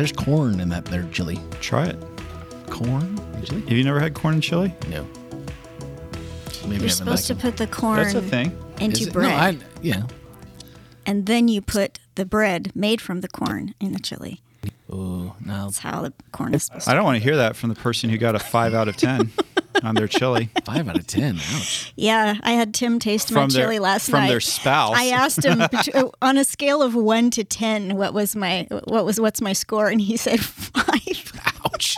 there's corn in that there chili. Try it. Corn in chili? Have you never had corn and chili? No. Maybe You're supposed to put the corn That's a thing. into No, bread, I, yeah. and then you put the bread made from the corn in the chili. Oh, no. That's how the corn is supposed to. I don't want to hear that from the person who got a five out of ten on their chili. Five out of ten. Ouch. Yeah, I had Tim taste my their- chili last from night. their spouse. I asked him on a scale of one to ten, what was my what was what's my score, and he said five. Ouch.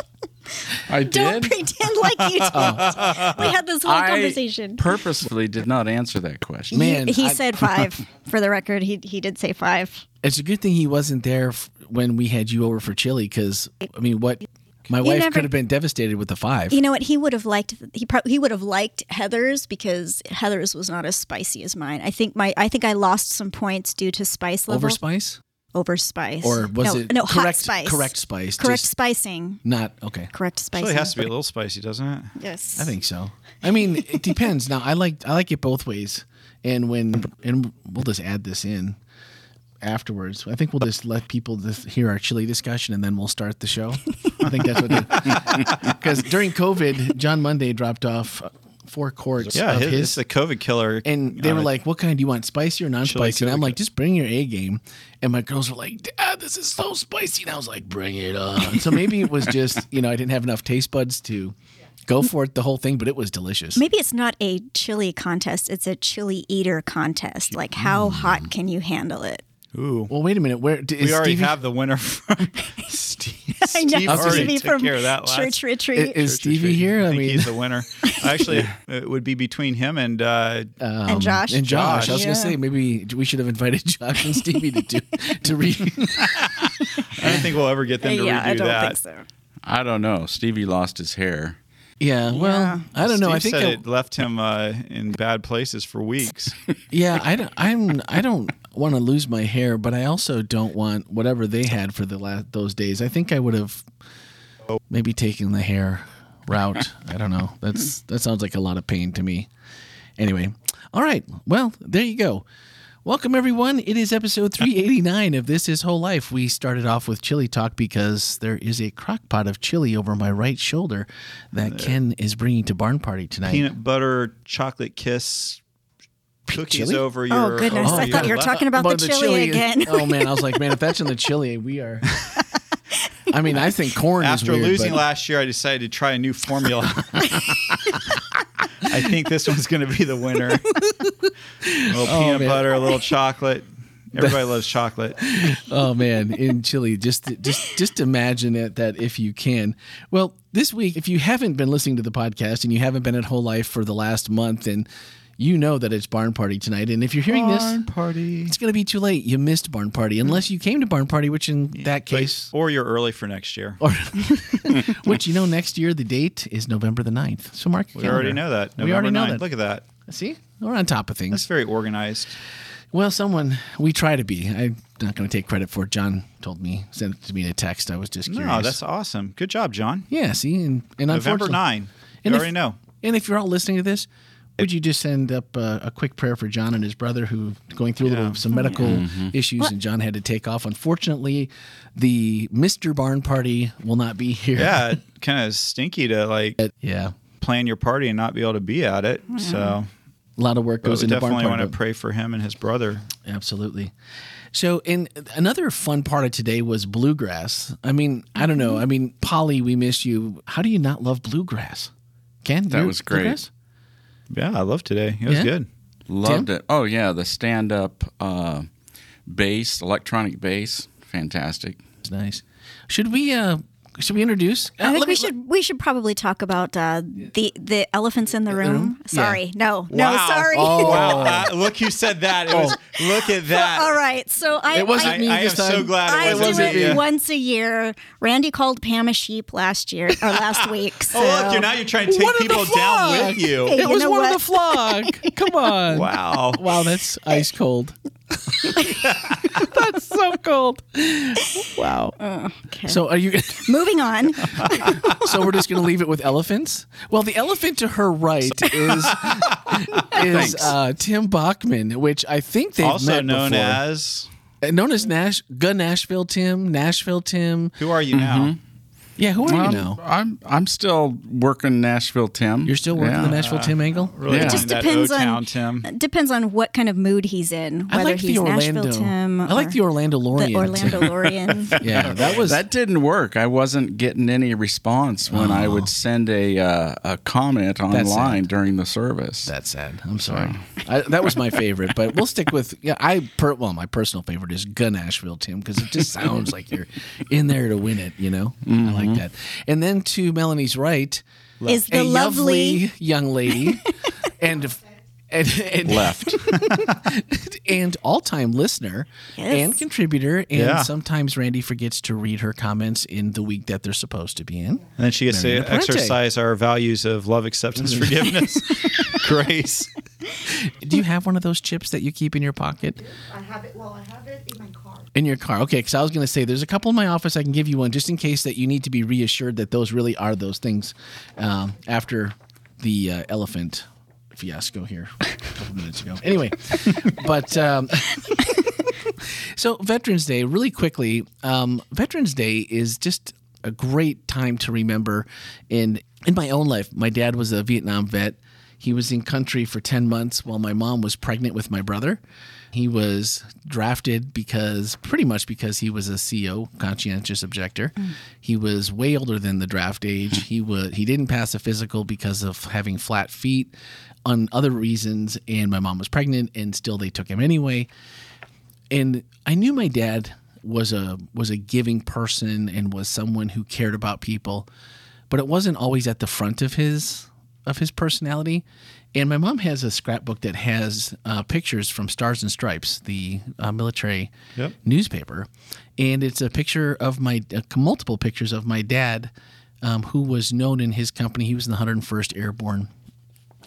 I did. Don't pretend like you didn't. we had this whole I conversation. purposefully did not answer that question. Man, he, he I- said five. For the record, he he did say five. It's a good thing he wasn't there f- when we had you over for chili because, I mean, what? My wife never- could have been devastated with the five. You know what? He would have liked. He probably he would have liked Heather's because Heather's was not as spicy as mine. I think my I think I lost some points due to spice level. Over spice? Over spice. Or was no, it no hot correct- spice? correct spice, Correct just- spicing. Not, okay. Correct spicing. It has to be a little spicy, doesn't it? Yes. I think so. I mean, it depends. Now, I like I like it both ways, and when and we'll just add this in afterwards. I think we'll just let people just hear our chili discussion, and then we'll start the show. I think that's what. Because during COVID, John Monday dropped off four quarts Yeah, of his, his, it's the COVID killer. and they uh, were like, "What kind do you want, spicy or non-spicy?" And I'm like, "Just bring your A game." And my girls were like, "Dad, this is so spicy." And I was like, "Bring it on." so maybe it was just you know I didn't have enough taste buds to go for it the whole thing, but it was delicious. Maybe it's not a chili contest; it's a chili eater contest. Like, how Mm. hot can you handle it? Ooh, Well, wait a minute. Where d- we already Stevie, have the winner from Steve. I know Steve already Stevie took from care of that last Church i- Retreat is Stevie here? I I think mean, he's the winner. Actually, it would be between him and uh, and Josh. and Josh. I was Yeah. gonna say maybe we should have invited Josh and Stevie to do to read. I don't think we'll ever get them to yeah, redo I don't that. think so. I don't know. Stevie lost his hair. yeah. Well, I don't know. I think said I- it left him uh, in bad places for weeks. Yeah, I don't, I'm I don't want to lose my hair, but I also don't want whatever they had for the last those days. I think I would have maybe taken the hair route. I don't know. That's that sounds like a lot of pain to me. Anyway, all right. Well, there you go. Welcome everyone. It is episode 389 of This Is Whole Life. We started off with chili talk because there is a crock pot of chili over my right shoulder that Ken is bringing to barn party tonight. Peanut butter chocolate kiss cookies Chili? over oh, your. Oh goodness! over I thought you were talking about the But chili, again. oh man, I was like, man, if that's in the chili, we are. I mean, I think corn After is weird, losing but- last year, I decided to try a new formula. I think this one's going to be the winner. A little oh, peanut Oh, man. butter, a little chocolate. Everybody loves chocolate. oh man, in chili, just just just imagine it that if you can. Well, this week, if you haven't been listening to the podcast and you haven't been at Whole Life for the last month, and you know that it's Barn Party tonight, and if you're hearing this, barn party. it's gonna be too late. You missed Barn Party mm. unless you came to Barn Party, which in that case, Or you're early for next year. or which you know next year the date is November the 9th. So mark. your We already know that. We already November know that. Look at that. See, we're on top of things. That's very organized. Well, someone we try to be. I'm not going to take credit for it. John told me, sent it to me in a text. I was just curious. No, that's awesome. Good job, John. yeah. See, and, and November unfortunately- 9. You And if- already know. And if you're all listening to this, would you just send up uh, a quick prayer for John and his brother who going through a little Yeah. some medical issues, and John had to take off. Unfortunately, the Mister Barn Party will not be here. Yeah, kind of stinky to like yeah. plan your party and not be able to be at it. So A lot of work but goes we into barn definitely party. want to pray for him and his brother. Absolutely. So, and another fun part of today was bluegrass. I mean, I don't know. I mean, Polly, we miss you. How do you not love bluegrass? Ken, That was great. bluegrass? Yeah, I love today. It was Yeah? good. Loved it. Oh yeah, the stand-up uh, bass, electronic bass, fantastic. It's nice. Should we? uh Should we introduce? I uh, think let we me- should we should probably talk about uh, the the elephants in the room. room? Sorry, no, no, Wow. sorry. Oh. Wow, that- look who said that. It was look at that. All right, so I It wasn't I, I, me I am this so time. glad I it do wasn't it me. Yeah. once a year. Randy called Pam a sheep last year or last week. So. Oh look, you're now you're trying to take One people down with you. Hey, It you was one what? of the flog. Come on. Wow. Wow, that's ice cold. that's so cold. Wow. Okay. So are you? Moving on. so we're just going to leave it with elephants. Well, the elephant to her right is is uh, Tim Bachman, which I think they've Also met known before. as Uh, known as Nash, Gun Nashville Tim, Nashville Tim. Who are you now? Yeah, who are Well, you now? I'm I'm still working Nashville Tim. You're still working Yeah. the Nashville Tim angle. Really Yeah. It just depends on Tim. it depends on what kind of mood he's in. I Whether like he's the Orlando. Nashville Tim. I like the Orlando Lorian. the Orlando Lorian. Yeah, that was That didn't work. I wasn't getting any response when I would send a uh, a comment Oh. Online during the service. That's sad. I'm sorry. I, that was my favorite, but we'll stick with yeah. I per, well, my personal favorite is Gun Nashville Tim because it just sounds like you're in there to win it. You know, I like mm-hmm. that. And then to Melanie's right, is the a lovely young lady, and and, and Left. and all-time listener Yes. and contributor, and Yeah. sometimes Randy forgets to read her comments in the week that they're supposed to be in. And then she gets Marina to Parente. exercise our values of love, acceptance, forgiveness, grace. Do you have one of those chips that you keep in your pocket? I have it. Well, I have it in my car. In your car. Okay, because I was going to say there's a couple in my office. I can give you one just in case that you need to be reassured that those really are those things um, after the uh, elephant fiasco here a couple minutes ago. Anyway, but um, so Veterans Day, really quickly, um, Veterans Day is just a great time to remember. In in my own life, my dad was a Vietnam vet. He was in country for 10 months while my mom was pregnant with my brother. He was drafted because pretty much because he was a CO, conscientious objector. Mm. He was way older than the draft age. Hmm. He was he didn't pass a physical because of having flat feet on other reasons and my mom was pregnant and still they took him anyway and I knew my dad was a was a giving person and was someone who cared about people, but it wasn't always at the front of his of his personality. And my mom has a scrapbook that has uh, pictures from Stars and Stripes, the uh, military Yep. newspaper, and it's a picture of my uh, multiple pictures of my dad, um, who was known in his company. He was in the 101st Airborne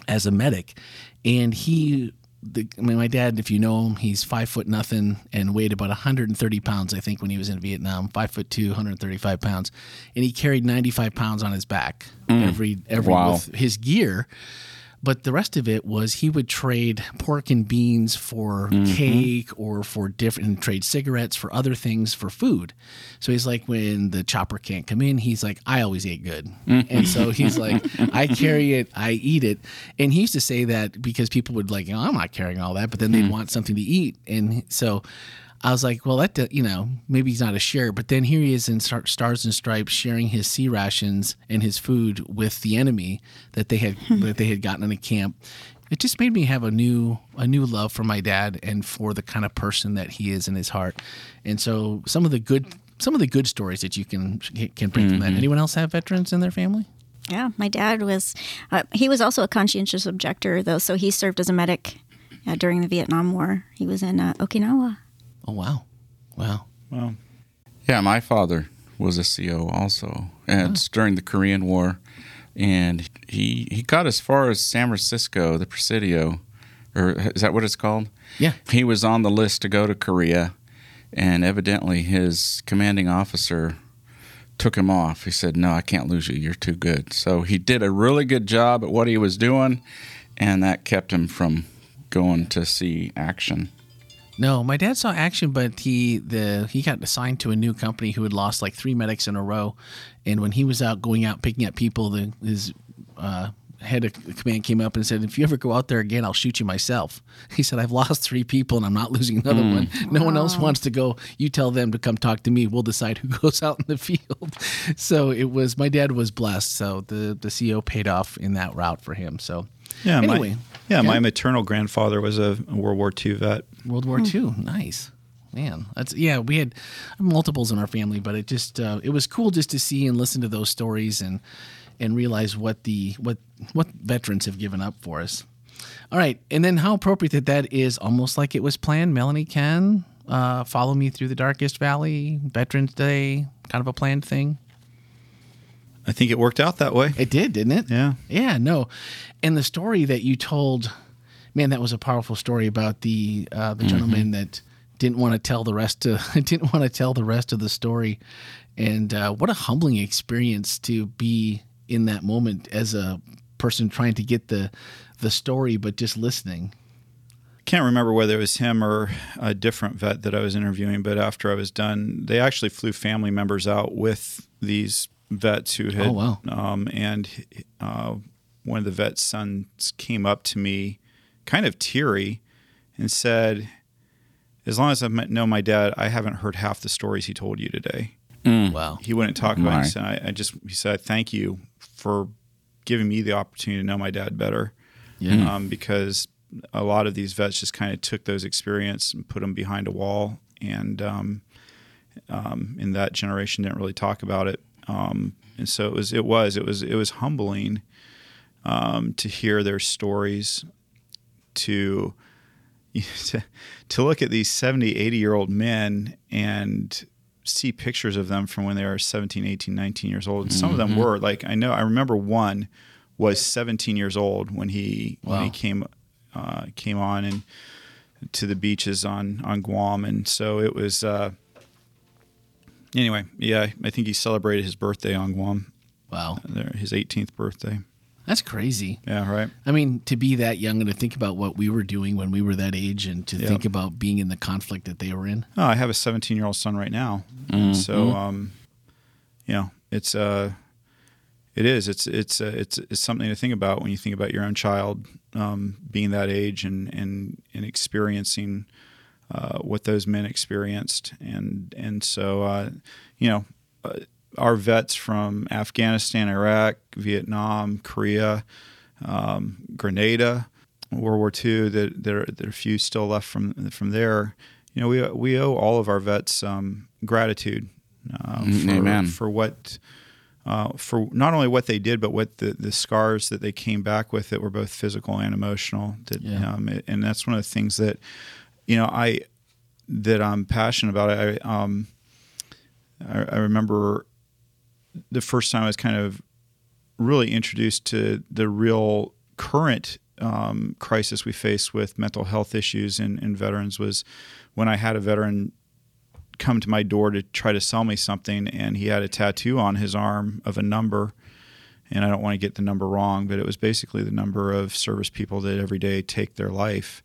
as a medic, and he. The, I mean, my dad, if you know him, he's five foot nothing and weighed about 130 pounds, I think, when he was in Vietnam. Five foot two, 135 pounds, and he carried 95 pounds on his back every every Wow. with his gear. But the rest of it was he would trade pork and beans for mm-hmm. cake or for different and trade cigarettes for other things for food. So he's like, when the chopper can't come in, he's like, I always ate good. And so he's like, I carry it, I eat it. And he used to say that because people would like, oh, I'm not carrying all that, but then they'd mm. want something to eat. And so I was like, well, that do- you know, maybe he's not a share, but then here he is in Star- Stars and Stripes sharing his C rations and his food with the enemy that they had that they had gotten in a camp. It just made me have a new a new love for my dad and for the kind of person that he is in his heart. And so some of the good some of the good stories that you can can bring from that. Anyone else have veterans in their family? Yeah, my dad was. Uh, he was also a conscientious objector, though. So he served as a medic uh, during the Vietnam War. He was in uh, Okinawa. Oh wow, wow. wow. Yeah, my father was a CO also. And it's during the Korean War, and he he got as far as San Francisco, the Presidio, or is that what it's called? Yeah. He was on the list to go to Korea, and evidently his commanding officer took him off. He said, "No, I can't lose you. You're too good." So he did a really good job at what he was doing, and that kept him from going to see action. No, my dad saw action, but he the he got assigned to a new company who had lost like three medics in a row, and when he was out going out picking up people, the his uh, head of command came up and said, "If you ever go out there again, I'll shoot you myself." He said, "I've lost three people, and I'm not losing another one. No one else wants to go. You tell them to come talk to me. We'll decide who goes out in the field." So it was my dad was blessed. So the the CO paid off in that route for him. So yeah, Anyway, my, yeah, my maternal grandfather was a World War II vet. World War II. Nice. Man, that's yeah. We had multiples in our family, but it just uh, it was cool just to see and listen to those stories and and realize what the what what veterans have given up for us. All right, and then how appropriate that that is, almost like it was planned. Melanie can uh, follow me through the darkest valley, Veterans Day, kind of a planned thing. I think it worked out that way. It did, didn't it? Yeah. Yeah, no. And the story that you told, man, that was a powerful story about the uh, the gentleman that didn't want to tell the rest of didn't want to tell the rest of the story. And uh, what a humbling experience to be in that moment as a person trying to get the the story, but just listening. can't remember whether it was him or a different vet that I was interviewing, but after I was done, they actually flew family members out with these vets who had. Oh, wow. Um, and uh, one of the vet's sons came up to me, kind of teary, and said, "As long as I know my dad, I haven't heard half the stories he told you today." Wow. He wouldn't talk about it. My. I, I just he said, "Thank you for giving me the opportunity to know my dad better." Yeah. um, because a lot of these vets just kind of took those experience and put them behind a wall, and um, um, in that generation didn't really talk about it. Um, and so it was, it was, it was, it was humbling um, to hear their stories, to, to to look at these 70, 80 year old men and see pictures of them from when they were 17, 18, 19 years old. And some of them were like, I know, I remember one was 17 years old when he when he came uh, came on and to the beaches on on Guam, and so it was. Uh, anyway, yeah, I think he celebrated his birthday on Guam, Wow. his 18th birthday. That's crazy. Yeah, right. I mean, to be that young and to think about what we were doing when we were that age and to Yeah. think about being in the conflict that they were in. Oh, I have a 17 year old son right now, and so um, you know, it's uh, it is it's it's uh, it's it's something to think about when you think about your own child um, being that age and and and experiencing uh, what those men experienced, and and so uh, you know. Uh, our vets from Afghanistan, Iraq, Vietnam, Korea, um, Grenada, World War II. That there, there are a few still left from from there. You know, we we owe all of our vets um, gratitude uh, Mm, for, for what uh, for not only what they did, but what the, the scars that they came back with that were both physical and emotional. That, Yeah. um, and that's one of the things that you know I that I'm passionate about. I um, I, I remember the first time I was kind of really introduced to the real current um, crisis we face with mental health issues in, in veterans was when I had a veteran come to my door to try to sell me something, and he had a tattoo on his arm of a number. And I don't want to get the number wrong, but it was basically the number of service people that every day take their life.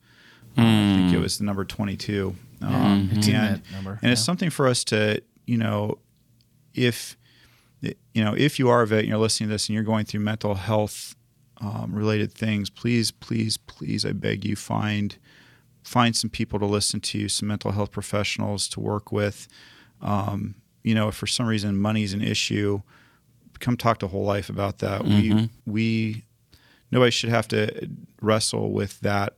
Uh, I think it was the number 22. Um, in and, number, and it's something for us to, you know, if you know, if you are a vet and you're listening to this and you're going through mental health um, related things, please, please, please, I beg you, find find some people to listen to, some mental health professionals to work with. Um, you know, if for some reason money's an issue, come talk to Whole Life about that. We we nobody should have to wrestle with that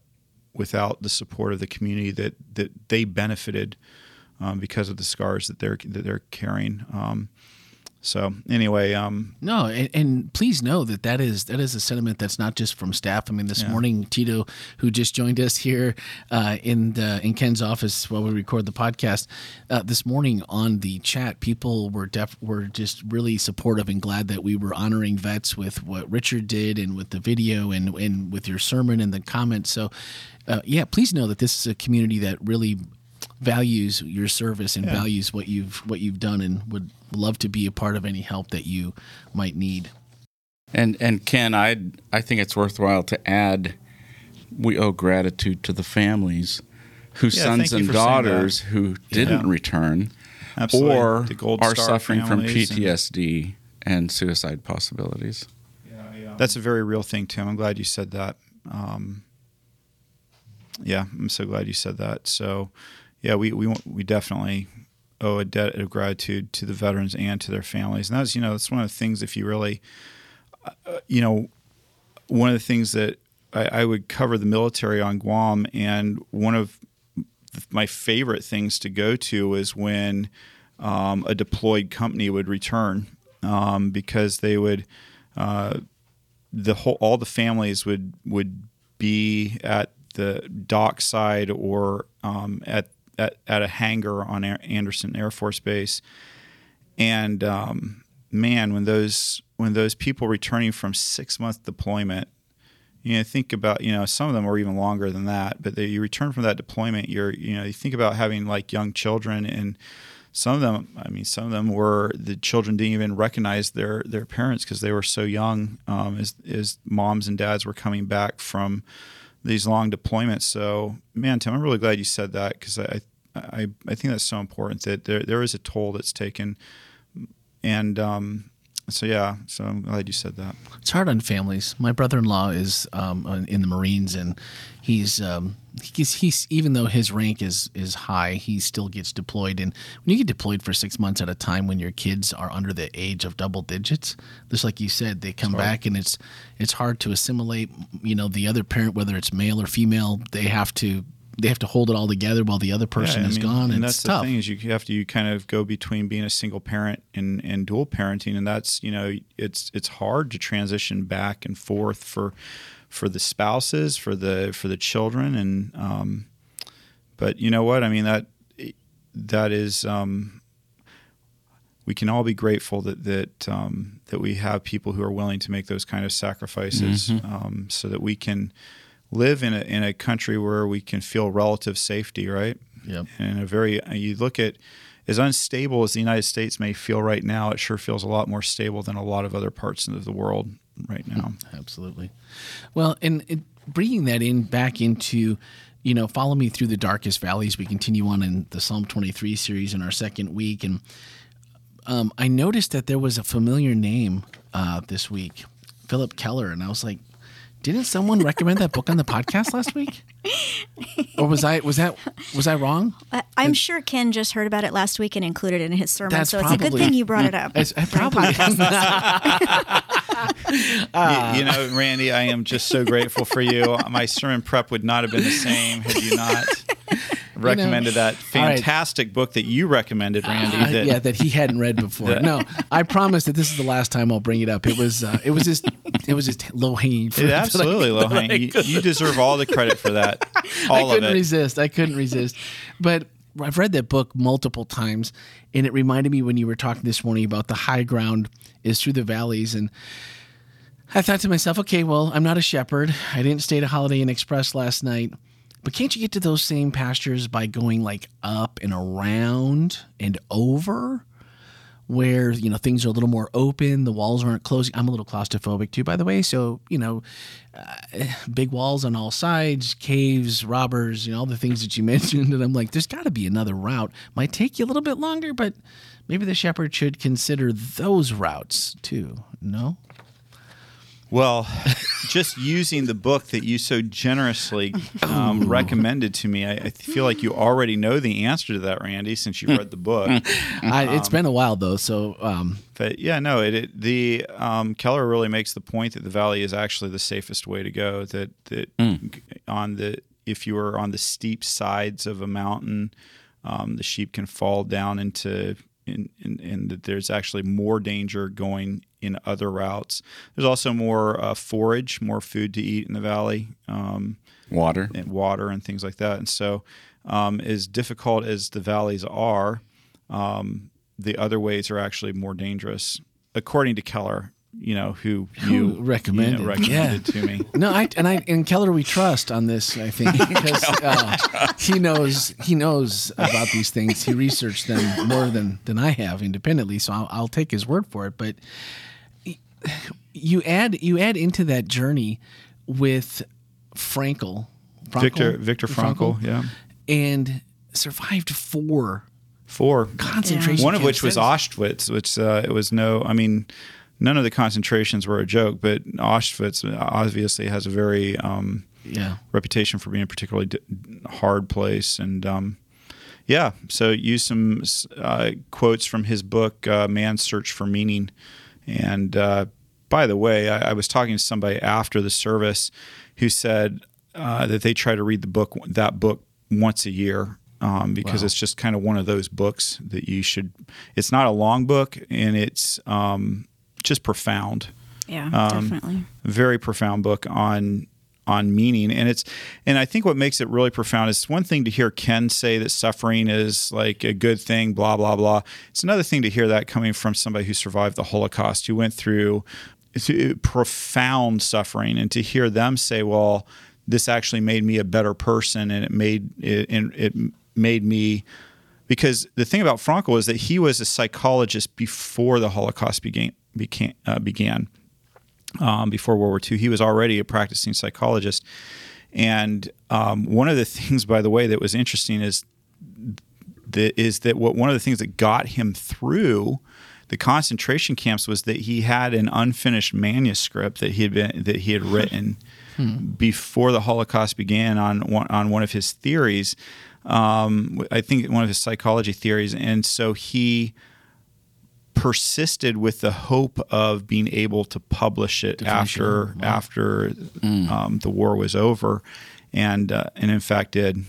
without the support of the community that that they benefited um, because of the scars that they're that they're carrying. Um, so anyway, um, No, and, and please know that that is that is a sentiment that's not just from staff. I mean, this morning Tito, who just joined us here uh, in the, in Ken's office while we record the podcast, uh, this morning on the chat, people were def- were just really supportive and glad that we were honoring vets with what Richard did and with the video and and with your sermon and the comments. So, uh, yeah, please know that this is a community that really values your service and values what you've what you've done and would love to be a part of any help that you might need. And and Ken, I I think it's worthwhile to add we owe gratitude to the families whose Yeah, sons and daughters who didn't Yeah. return absolutely, or are suffering from families and- PTSD and suicide possibilities. That's a very real thing, Tim. I'm glad you said that. Um, yeah, I'm so glad you said that. So, yeah, we we we definitely owe a debt of gratitude to the veterans and to their families. And that's you know that's one of the things. If you really, uh, you know, one of the things that I, I would cover the military on Guam, and one of my favorite things to go to is when um, a deployed company would return um, because they would uh, the whole all the families would would be at the dock side or um, at, at at a hangar on Andersen Air Force Base, and um, man, when those when those people returning from six month deployment, you know, think about you know some of them were even longer than that, but they, you return from that deployment, you're you know you think about having like young children and some of them i mean some of them were the children didn't even recognize their their parents because they were so young um, as, as moms and dads were coming back from these long deployments. So, man, Tim, I'm really glad you said that because I, I I think that's so important that there there is a toll that's taken, and um, so yeah, so I'm glad you said that. It's hard on families. My brother-in-law is um, in the Marines, and he's um, he's he's even though his rank is is high, he still gets deployed. And when you get deployed for six months at a time, when your kids are under the age of double digits, just like you said, they come back, and it's it's hard to assimilate. You know, the other parent, whether it's male or female, they have to they have to hold it all together while the other person Yeah, is mean, gone. And And that's it's the tough. thing is you have to you kind of go between being a single parent and, and dual parenting, and that's you know it's it's hard to transition back and forth for for the spouses, for the for the children, and um, but you know what I mean that that is um, we can all be grateful that that um, that we have people who are willing to make those kind of sacrifices, um, so that we can live in a in a country where we can feel relative safety, right? Yep. And a very you look at as unstable as the United States may feel right now, it sure feels a lot more stable than a lot of other parts of the world right now. Absolutely. Well, and bringing that in back into, you know, follow me through the darkest valleys. We continue on in the Psalm 23 series in our second week, and um, I noticed that there was a familiar name uh, this week, Phillip Keller, and I was like, didn't someone recommend that book on the podcast last week? Or was I was that was I wrong? I, I'm sure Ken just heard about it last week and included it in his sermon. That's so it's a good thing you brought it up. I, I during probably You- you, know, Randy, I am just so grateful for you. My sermon prep would not have been the same had you not recommended that all right. fantastic book that you recommended, Randy. Uh, that, yeah, that he hadn't read before. No, I promise that this is the last time I'll bring it up. It was uh, it was just it was just low hanging fruit. It absolutely, low hanging. You, you deserve all the credit for that. I All of couldn't it. resist. I couldn't resist. But I've read that book multiple times, and it reminded me when you were talking this morning about the high ground is through the valleys. And I thought to myself, okay, well, I'm not a shepherd. I didn't stay at a Holiday Inn Express last night. But can't you get to those same pastures by going like up and around and over? where you know things are a little more open the walls aren't closing i'm a little claustrophobic too by the way so you know uh, big walls on all sides caves robbers you know all the things that you mentioned and i'm like there's got to be another route might take you a little bit longer but maybe the shepherd should consider those routes too no Well, just using the book that you so generously um, recommended to me, I, I feel like you already know the answer to that, Randy, since you read the book. I, it's been a while though so um, But yeah, no, it, it the um, Keller really makes the point that the valley is actually the safest way to go. That that on the if you are on the steep sides of a mountain, um, the sheep can fall down into in, in, in that there's actually more danger going in other routes. There's also more uh, forage, more food to eat in the valley. Um, Water. and water and things like that. And so, um, as difficult as the valleys are, um, the other ways are actually more dangerous, according to Keller. You know who you Who recommended, you know, recommended to me. No, I and I and Keller we trust on this. I think because uh, he knows he knows about these things. He researched them more than than I have independently. So I'll, I'll take his word for it. But you add you add into that journey with Frankel, Frankl? Viktor Viktor Frankl, yeah, and survived four four concentration. one of which was Auschwitz, which uh, it was no. I mean, none of the concentrations were a joke, but Auschwitz obviously has a very um, Yeah. reputation for being a particularly d- hard place. And um, yeah, so use some uh, quotes from his book, uh, Man's Search for Meaning. And uh, by the way, I, I was talking to somebody after the service who said uh, that they try to read the book, that book, once a year. Um, because Wow. it's just kind of one of those books that you should. It's not a long book, and it's um, just profound. Yeah, Um, definitely. very profound book on on meaning. And it's and i think what makes it really profound is one thing to hear ken say that suffering is like a good thing blah blah blah. It's another thing to hear that coming from somebody who survived the holocaust who went through profound suffering and to hear them say well this actually made me a better person and it made it, and it made me because the thing about Frankel is that he was a psychologist before the Holocaust began began, uh, began um, before World War II. He was already a practicing psychologist, And um, one of the things, by the way, that was interesting is that is that what one of the things that got him through the concentration camps was that he had an unfinished manuscript that he had been that he had written before the Holocaust began on one, on one of his theories. Um, I think one of his psychology theories, and so he persisted with the hope of being able to publish it after Wow. after um, the war was over, and uh, and in fact did.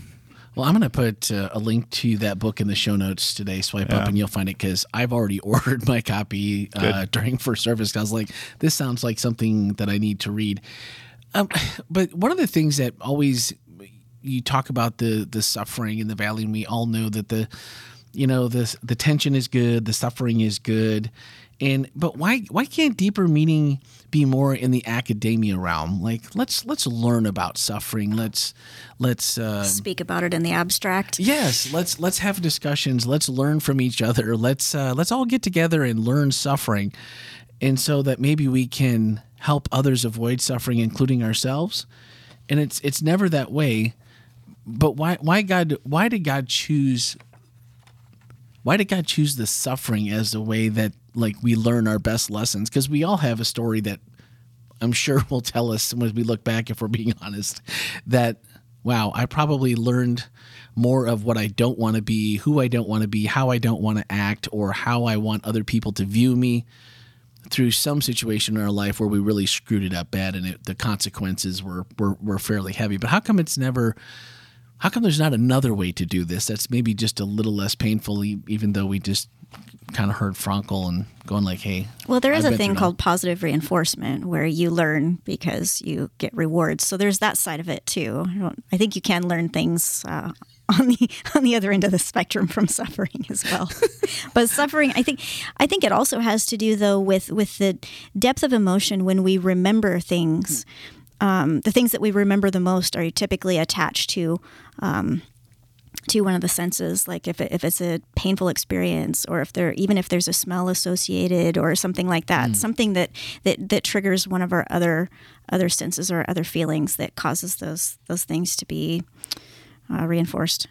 Well, I'm going to put uh, a link to that book in the show notes today. Swipe up and you'll find it because I've already ordered my copy uh, during first service. I was like, this sounds like something that I need to read. Um, but one of the things that always you talk about the the suffering in the valley, and we all know that the you know the the tension is good, the suffering is good, and but why why can't deeper meaning be more in the academia realm? Like let's let's learn about suffering. Let's let's um, Speak about it in the abstract. Yes, let's let's have discussions. Let's learn from each other. Let's uh, let's all get together and learn suffering, and so that maybe we can help others avoid suffering, including ourselves. And it's it's never that way. But why why God why did God choose? Why did God choose the suffering as a way that like we learn our best lessons? Because we all have a story that I'm sure will tell us when we look back, if we're being honest, that wow, I probably learned more of what I don't want to be, who I don't want to be, how I don't want to act, or how I want other people to view me through some situation in our life where we really screwed it up bad and it, the consequences were, were were fairly heavy. But how come it's never? How come there's not another way to do this that's maybe just a little less painful, even though we just kind of heard Frankel and going like, "Hey, Well, there is I've a thing called positive reinforcement where you learn because you get rewards. So there's that side of it too. I, don't, I think you can learn things uh, on the on the other end of the spectrum from suffering as well. but suffering, I think, I think it also has to do though with with the depth of emotion when we remember things. Um, the things that we remember the most are typically attached to to one of the senses like if, it, if it's a painful experience or if there even if there's a smell associated or something like that something that, that that triggers one of our other other senses or other feelings that causes those those things to be uh, reinforced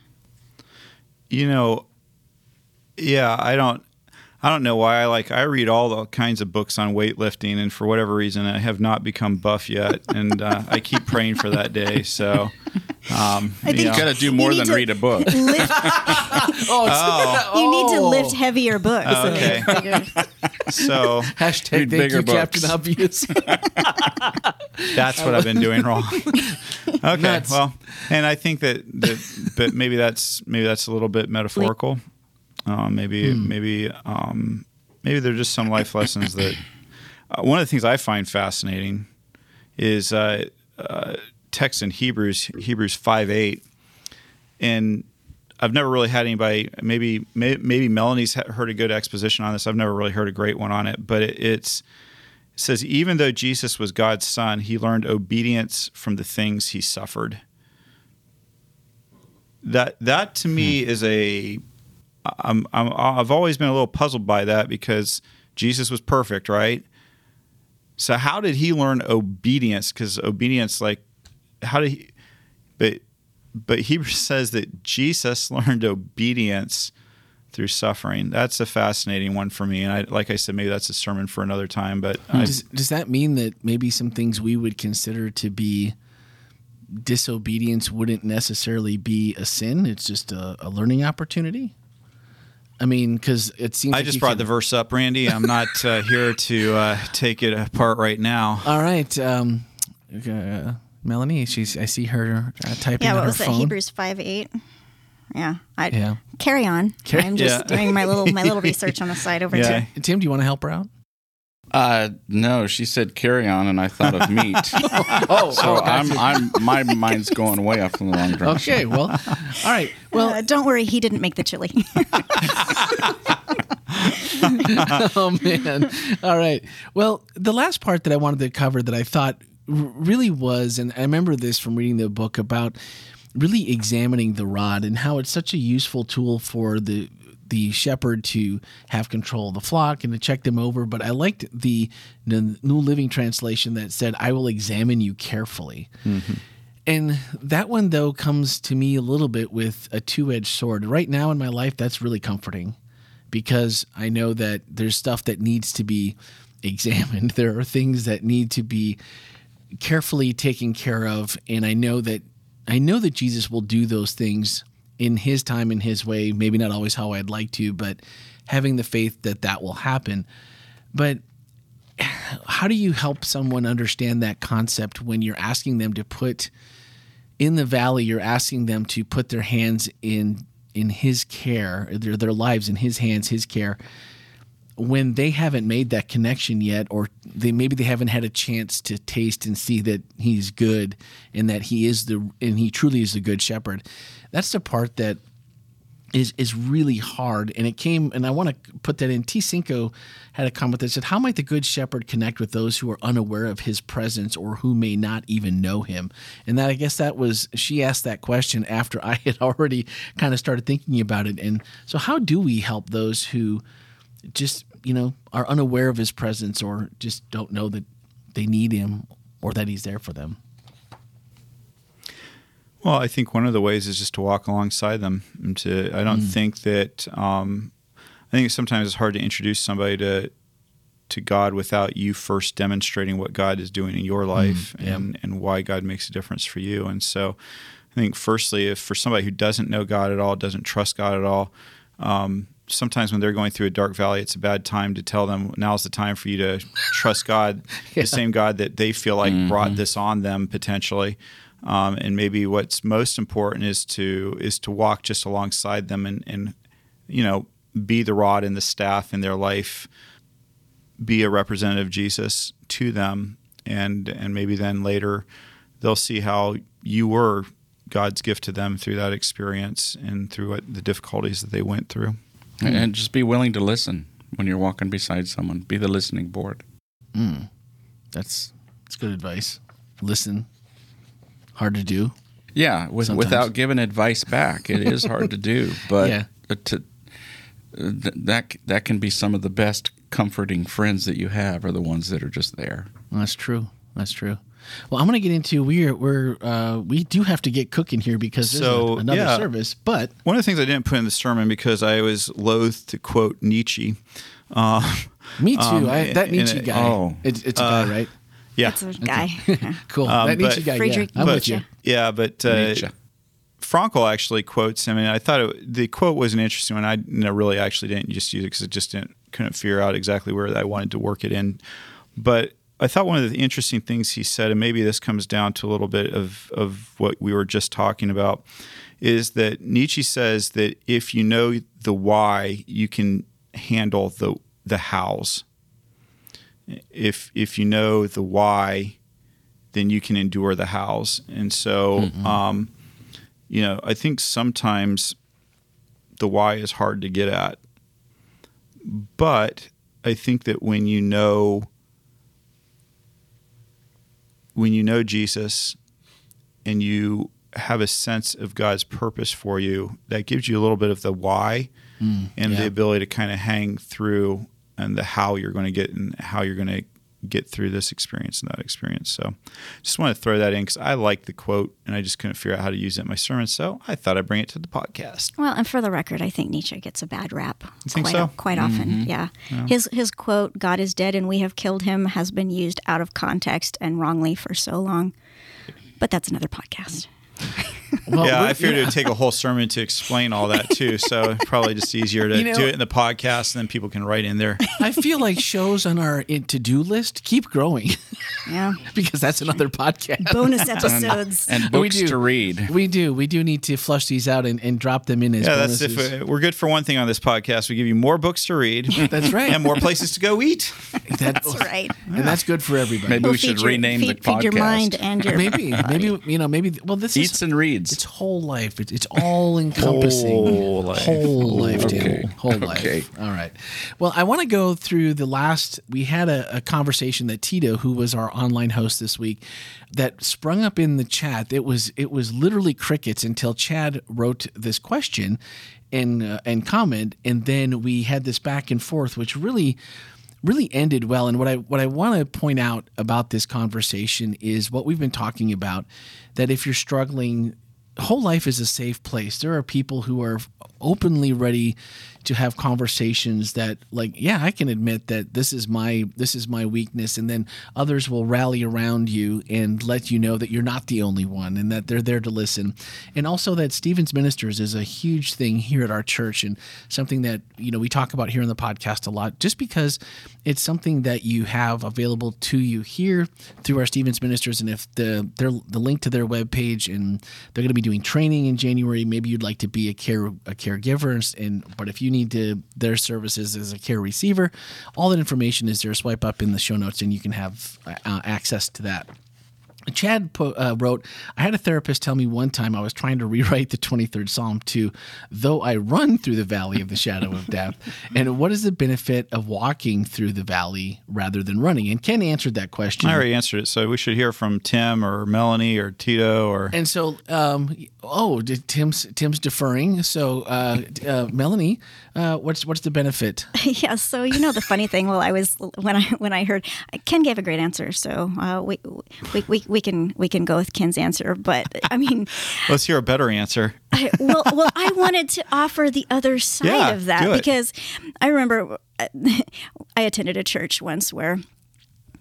You know, yeah, I don't. I don't know why I like I read all the kinds of books on weightlifting and for whatever reason I have not become buff yet and uh, I keep praying for that day so um, I think- you You know. got to do more need than to- read a book. lift, oh you need to lift heavier books Oh, okay. so hashtag Read thank bigger you, books. Captain Obvious." that's what I've been doing wrong. okay, Nuts. well, and I think that, that but maybe that's maybe that's a little bit metaphorical. Uh, maybe Hmm. maybe um, maybe they're just some life lessons that. Uh, one of the things I find fascinating is uh, uh, text in Hebrews Hebrews five eight, and I've never really had anybody. Maybe may, maybe Melanie's heard a good exposition on this. I've never really heard a great one on it, but it, it's it says even though Jesus was God's son, he learned obedience from the things he suffered. That that to me is a I'm, I'm I've always been a little puzzled by that because Jesus was perfect, right? So how did he learn obedience? Because obedience, like, how did he? But but Hebrews says that Jesus learned obedience through suffering. That's a fascinating one for me. And I, like I said, maybe that's a sermon for another time. But hmm, Does, does that mean that maybe some things we would consider to be disobedience wouldn't necessarily be a sin? It's just a, a learning opportunity. I mean, because it seems. I like just you brought can- the verse up, Randy. I'm not uh, here to uh, take it apart right now. All right, um, uh, Melanie. She's. I see her uh, typing yeah on what her was that hebrews 5 8 yeah i Yeah. carry on Carry- i'm just Yeah. doing my little my little research on the side over Yeah. here Tim, do you want to help her out? Uh, no, she said carry on, and I thought of meat. Oh, so I'm, I'm, my mind's going way off in the long direction. okay. Well, all right. Well, uh, don't worry he didn't make the chili oh man all right well the last part that i wanted to cover that i thought r- really was and i remember this from reading the book about really examining the rod and how it's such a useful tool for the the shepherd to have control of the flock and to check them over but i liked the, the new living translation that said i will examine you carefully mm-hmm. And that one, though, comes to me a little bit with a two edged sword. Right now in my life, that's really comforting because I know that there's stuff that needs to be examined. There are things that need to be carefully taken care of. And I know that I know that Jesus will do those things in his time, in his way, maybe not always how I'd like to, but having the faith that that will happen. But how do you help someone understand that concept when you're asking them to put in the valley you're asking them to put their hands in in his care their, their lives in his hands his care when they haven't made that connection yet or they maybe they haven't had a chance to taste and see that he's good and that he is the and he truly is the good shepherd that's the part that is is really hard. And it came, and I want to put that in. T. Cinco had a comment that said, "How might the good shepherd connect with those who are unaware of his presence or who may not even know him?" And that I guess that was she asked that question after I had already kind of started thinking about it. And so, how do we help those who just you know are unaware of his presence or just don't know that they need him or that he's there for them? Well, I think one of the ways is just to walk alongside them. And to, I don't mm. think that. Um, I think sometimes it's hard to introduce somebody to to God without you first demonstrating what God is doing in your mm, life mm, yeah. and and why God makes a difference for you. And so, I think firstly, if for somebody who doesn't know God at all, doesn't trust God at all, um, sometimes when they're going through a dark valley, it's a bad time to tell them now's the time for you to trust God, yeah. the same God that they feel like mm-hmm. brought this on them potentially. Um, and maybe what's most important is to is to walk just alongside them and, and you know be the rod and the staff in their life, be a representative of Jesus to them, and and maybe then later they'll see how you were God's gift to them through that experience and through what, the difficulties that they went through. Hmm. And just be willing to listen when you're walking beside someone. Be the listening board. Mm. That's that's good advice. Listen, hard to do. Yeah, with, without giving advice back, it is hard to do. But yeah. Uh, to, uh, that that can be some of the best comforting friends that you have are the ones that are just there. Well, that's true. That's true. Well, I'm going to get into we're we're uh, we do have to get cooking here because there's so, another yeah. service. But one of the things I didn't put in the sermon because I was loath to quote Nietzsche. Uh, Me too. Um, I, that Nietzsche guy. Oh, it's, it's a guy, uh, right? Yeah, that's a guy. cool. Um, that Nietzsche guy. Friedrich yeah, I'm with you. Yeah, but uh, Frankl actually quotes him, and I thought it, the quote was an interesting one. I you know, really actually didn't just use it because I just didn't couldn't figure out exactly where I wanted to work it in. But I thought one of the interesting things he said, and maybe this comes down to a little bit of of what we were just talking about, is that Nietzsche says that if you know the why, you can handle the the hows if if you know the why, then you can endure the hows. And so, mm-hmm. um, you know, I think sometimes the why is hard to get at, but I think that when you know when you know Jesus and you have a sense of God's purpose for you, that gives you a little bit of the why mm, and yeah. the ability to kind of hang through and the how you're going to get and how you're going to get through this experience and that experience. So just want to throw that in because I like the quote and I just couldn't figure out how to use it in my sermon. So I thought I'd bring it to the podcast. Well, and for the record, I think Nietzsche gets a bad rap. Quite, so? Quite often, mm-hmm. yeah. yeah. His his quote, "God is dead and we have killed him," has been used out of context and wrongly for so long. But that's another podcast. Well, yeah, I figured yeah. it would take a whole sermon to explain all that too. So probably just easier to you know, do it in the podcast, and then people can write in there. I feel like shows on our to do list keep growing. Yeah, because that's another podcast. Bonus episodes and, and books to read. We do. We do need to flush these out and, and drop them in as yeah. Bonuses. That's if uh, we're good for one thing on this podcast. We give you more books to read. that's right, and more places to go eat. that's right, and that's good for everybody. Maybe we'll we should your, rename feed, the podcast. Feed your mind and your maybe body. maybe you know maybe well this is eats is, and reads. It's whole life. It's, it's all encompassing. Whole life. Whole life, okay. Whole life. Okay. All right. Well, I want to go through the last. We had a, a conversation that Tito, who was our online host this week, that sprung up in the chat. It was it was literally crickets until Chad wrote this question and uh, and comment, and then we had this back and forth, which really really ended well. And what I what I want to point out about this conversation is what we've been talking about. That if you're struggling, whole life is a safe place. There are people who are openly ready to have conversations that like yeah i can admit that this is my this is my weakness and then others will rally around you and let you know that you're not the only one and that they're there to listen. And also that Stephens ministers is a huge thing here at our church and something that you know we talk about here in the podcast a lot just because it's something that you have available to you here through our Stephens ministers. And if the their the link to their webpage and they're going to be doing training in january maybe you'd like to be a care a caregiver and but if you need to their services as a care receiver all that information is there swipe up in the show notes and you can have uh, access to that Chad uh, wrote, I had a therapist tell me one time I was trying to rewrite the 23rd Psalm to, though I run through the valley of the shadow of death. And what is the benefit of walking through the valley rather than running? And Ken answered that question. I already answered it. So we should hear from Tim or Melanie or Tito or. And so, um, oh, Tim's Tim's deferring. So, uh, uh, Melanie, uh, what's what's the benefit? yeah. So you know the funny thing. Well, I was when I when I heard Ken gave a great answer. So uh, we, we we we can we can go with Ken's answer. But I mean, let's hear a better answer. I, well, well, I wanted to offer the other side Yeah, of that because I remember uh, I attended a church once where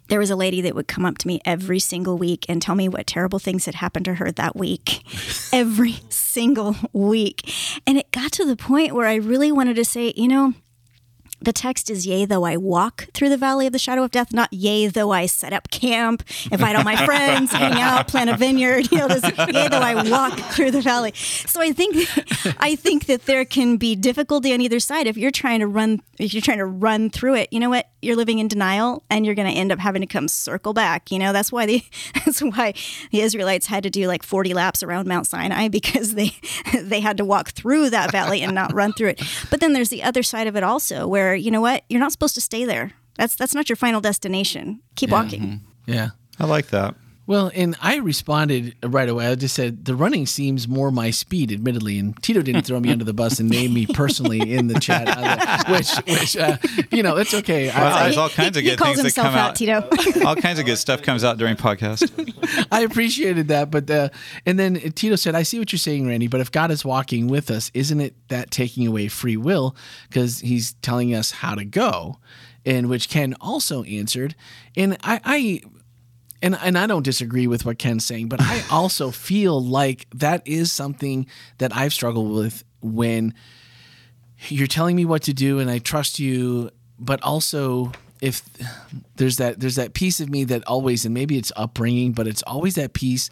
there was a lady that would come up to me every single week and tell me what terrible things had happened to her that week. every single week. And it got to the point where I really wanted to say, you know, the text is yea though I walk through the valley of the shadow of death, not yea though I set up camp, invite all my friends, hang out, plant a vineyard, you know, this yea though I walk through the valley. So I think I think that there can be difficulty on either side if you're trying to run if you're trying to run through it. You know what? You're living in denial and you're going to end up having to come circle back. You know, that's why the that's why the Israelites had to do like 40 laps around Mount Sinai because they they had to walk through that valley and not run through it. But then there's the other side of it also where you know what? You're not supposed to stay there. That's that's not your final destination. Keep walking. Mm-hmm. Yeah. I like that. Well, and I responded right away. I just said the running seems more my speed, admittedly. And Tito didn't throw me under the bus and name me personally in the chat, either, which, which uh, you know, it's okay. Well, I, there's all kinds of good things that come out, out. Tito. all kinds of good stuff comes out during podcast. I appreciated that, but uh, and then Tito said, "I see what you're saying, Randy. But if God is walking with us, isn't it that taking away free will because He's telling us how to go?" and which Ken also answered, and I, I and and I don't disagree with what Ken's saying, but I also feel like that is something that I've struggled with when you're telling me what to do and I trust you, but also if there's that there's that piece of me that always and maybe it's upbringing, but it's always that piece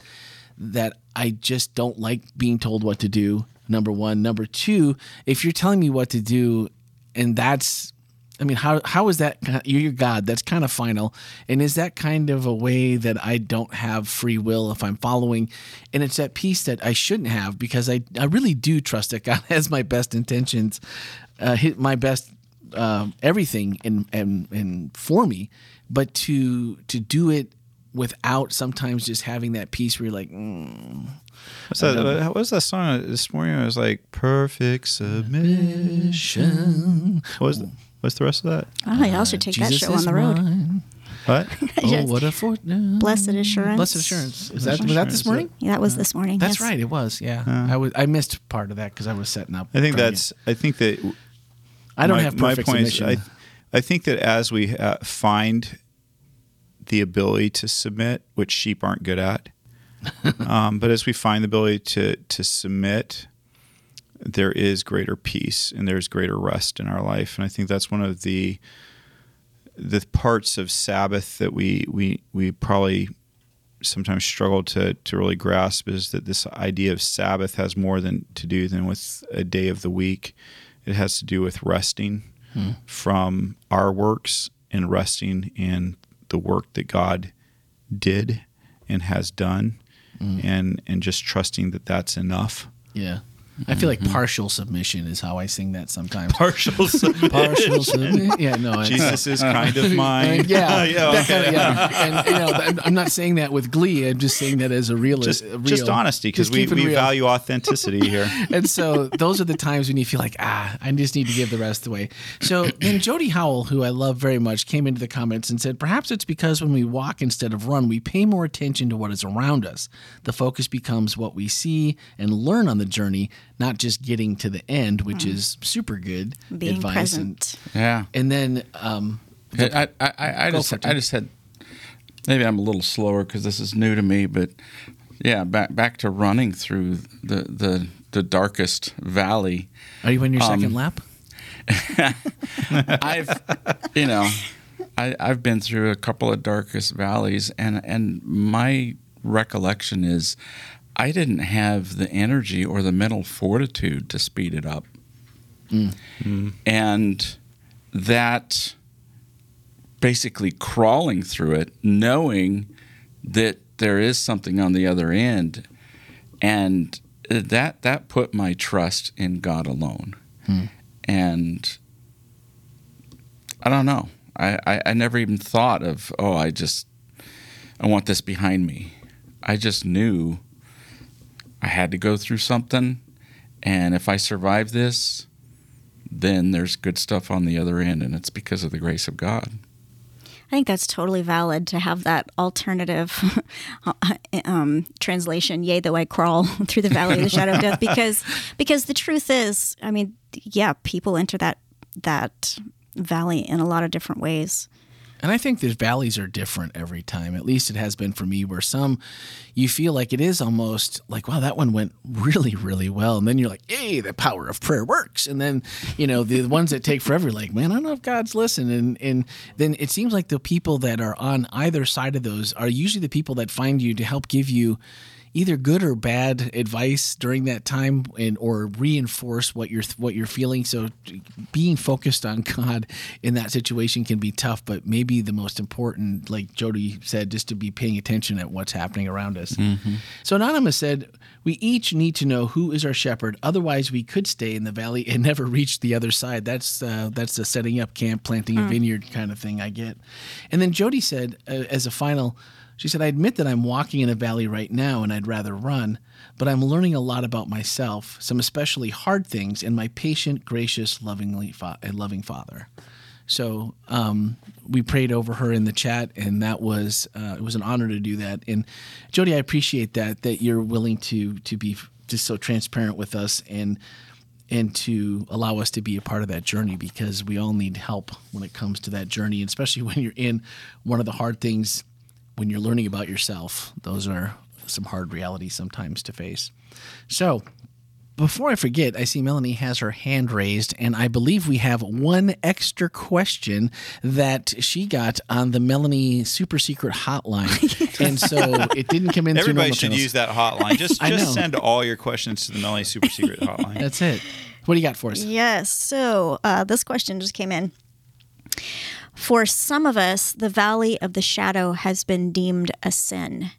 that I just don't like being told what to do. Number one, number two, if you're telling me what to do, and that's I mean, how how is that? You're your God. That's kind of final. And is that kind of a way that I don't have free will if I'm following? And it's that piece that I shouldn't have because I I really do trust that God has my best intentions, uh, my best um, everything in and and for me. But to to do it without sometimes just having that piece where you're like. Mm, What's that? What was that song this morning? It was like perfect submission. What was what's the rest of that? Oh, y'all should take that Jesus show on is the road. mine. What? Oh, Yes. what a fortune! Blessed assurance. Blessed assurance. Is that was that this morning? Yeah, that was this morning. That's yes. right. It was. Yeah, I was. I missed part of that because I was setting up. I think for you. that's. I think that. I don't my, have my perfect point is. I, I think that as we uh, find the ability to submit, which sheep aren't good at, um, but as we find the ability to to submit, there is greater peace and there's greater rest in our life, and I think that's one of the the parts of Sabbath that we we we probably sometimes struggle to to really grasp is that this idea of Sabbath has more than to do than with a day of the week. It has to do with resting hmm. from our works and resting in the work that God did and has done, hmm. and and just trusting that that's enough. yeah. I feel like mm-hmm. partial submission is how I sing that sometimes. Partial submission. partial submission. Yeah, no. it's- Jesus is uh, kind of uh, mine. yeah, yeah, that okay. kind of, yeah. And you know, I'm- I'm not saying that with glee. I'm just saying that as a realist. Just, real just honesty because just we, keep it we real. value authenticity here. And so those are the times when you feel like, ah, I just need to give the rest away. So then Jody Howell, who I love very much, came into the comments and said, perhaps it's because when we walk instead of run, we pay more attention to what is around us. The focus becomes what we see and learn on the journey, not just getting to the end, which is super good Being advice. present. Yeah. And, and then, um, I, I, I, I just for I just had maybe I'm a little slower because this is new to me, but yeah, back back to running through the the, the darkest valley. are you in your Um, second lap? I've you know I, I've been through a couple of darkest valleys, and and my recollection is I didn't have the energy or the mental fortitude to speed it up, mm. and that basically crawling through it, knowing that there is something on the other end, and that that put my trust in God alone, hmm. and I don't know. I, I, I never even thought of oh I just I want this behind me. I just knew I had to go through something, and if I survive this, then there's good stuff on the other end, and it's because of the grace of God. I think that's totally valid to have that alternative um, translation. Yea, though I crawl through the valley of the shadow of death, because because the truth is, I mean, yeah, people enter that that valley in a lot of different ways. And I think the valleys are different every time. At least it has been for me, where some you feel like it is almost like, wow, that one went really, really well. And then you're like, hey, the power of prayer works. And then, you know, the ones that take forever, like, man, I don't know if God's listening. And, and then it seems like the people that are on either side of those are usually the people that find you to help give you either good or bad advice during that time and or reinforce what you're what you're feeling so being focused on God in that situation can be tough but maybe the most important like Jody said just to be paying attention at what's happening around us. So anonymous said we each need to know who is our shepherd otherwise we could stay in the valley and never reach the other side. That's uh, that's the setting up camp planting a vineyard kind of thing I get. And then Jody said uh, as a final she said, I admit that I'm walking in a valley right now and I'd rather run, but I'm learning a lot about myself, some especially hard things, and my patient, gracious, lovingly fa- loving father. So um, we prayed over her in the chat, and that was uh, it was an honor to do that. And Jody, I appreciate that that you're willing to to be just so transparent with us and and to allow us to be a part of that journey because we all need help when it comes to that journey, especially when you're in one of the hard things when you're learning about yourself. Those are some hard realities sometimes to face. So, before I forget, I see Melanie has her hand raised, and I believe we have one extra question that she got on the Melanie Super Secret Hotline, and so it didn't come in. through Everybody normal should channels. use that hotline. Just just send all your questions to the Melanie Super Secret hotline. That's it. What do you got for us? Yes. So uh, this question just came in. For some of us, the valley of the shadow has been deemed a sin.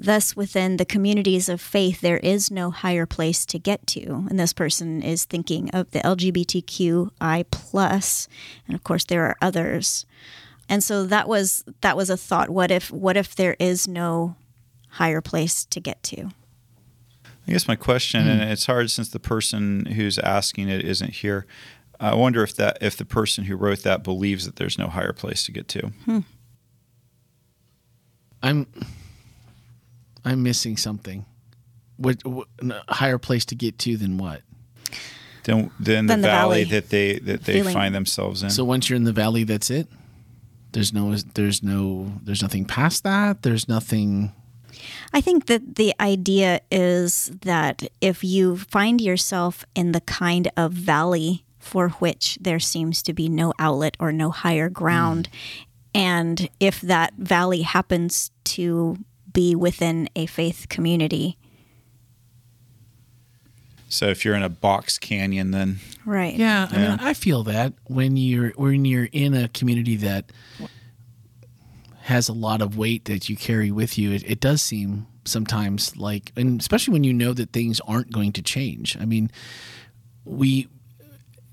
Thus, within the communities of faith, there is no higher place to get to. And this person is thinking of the LGBTQI plus, and of course, there are others. And so that was that was a thought. What if what if there is no higher place to get to? I guess my question, and mm. it's hard since the person who's asking it isn't here. I wonder if that if the person who wrote that believes that there's no higher place to get to. Hmm. I'm I'm missing something. What, what a higher place to get to than what? Then then the, Then the valley, valley. that they that they Feeling. find themselves in. So once you're in the valley, that's it. There's no there's no there's nothing past that. There's nothing. I think that the idea is that if you find yourself in the kind of valley for which there seems to be no outlet or no higher ground, mm. and if that valley happens to be within a faith community, so if you're in a box canyon, then? Right? Yeah, I mean, I feel that when you're when you're in a community that has a lot of weight that you carry with you, it, it does seem sometimes like and especially when you know that things aren't going to change. I mean, we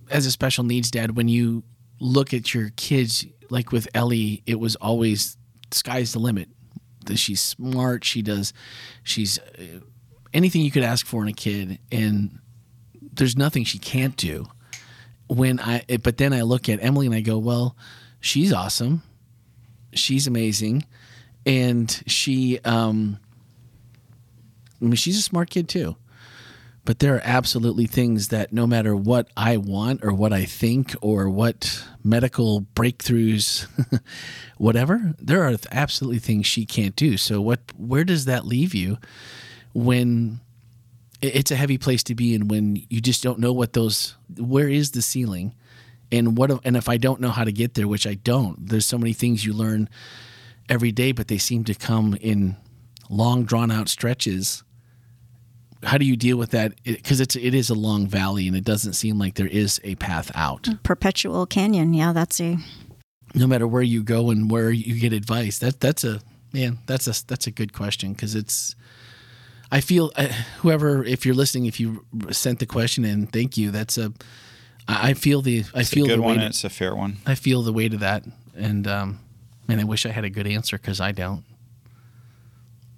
as a special needs dad when you look at your kids like with Ellie, it was always sky's the limit. She's smart, she does she's uh, anything you could ask for in a kid and there's nothing she can't do. When I but then I look at Emily and I go, well, she's awesome. She's amazing and she um I mean she's a smart kid too. But there are absolutely things that no matter what I want or what I think or what medical breakthroughs whatever, there are absolutely things she can't do. So what where does that leave you when it's a heavy place to be in when you just don't know what those where is the ceiling and what and if I don't know how to get there, which I don't. There's so many things you learn every day, but they seem to come in long, drawn out stretches. How do you deal with that? Because it's it is a long valley, and it doesn't seem like there is a path out. Perpetual Canyon. Yeah, that's a No matter where you go and where you get advice, that that's a man. That's a that's a good question because it's. I feel uh, whoever, if you're listening, if you sent the question in, thank you. That's a i feel the I It's feel a good the one. weight. It's a fair one. I feel the weight of that, and um, and I wish I had a good answer because I don't.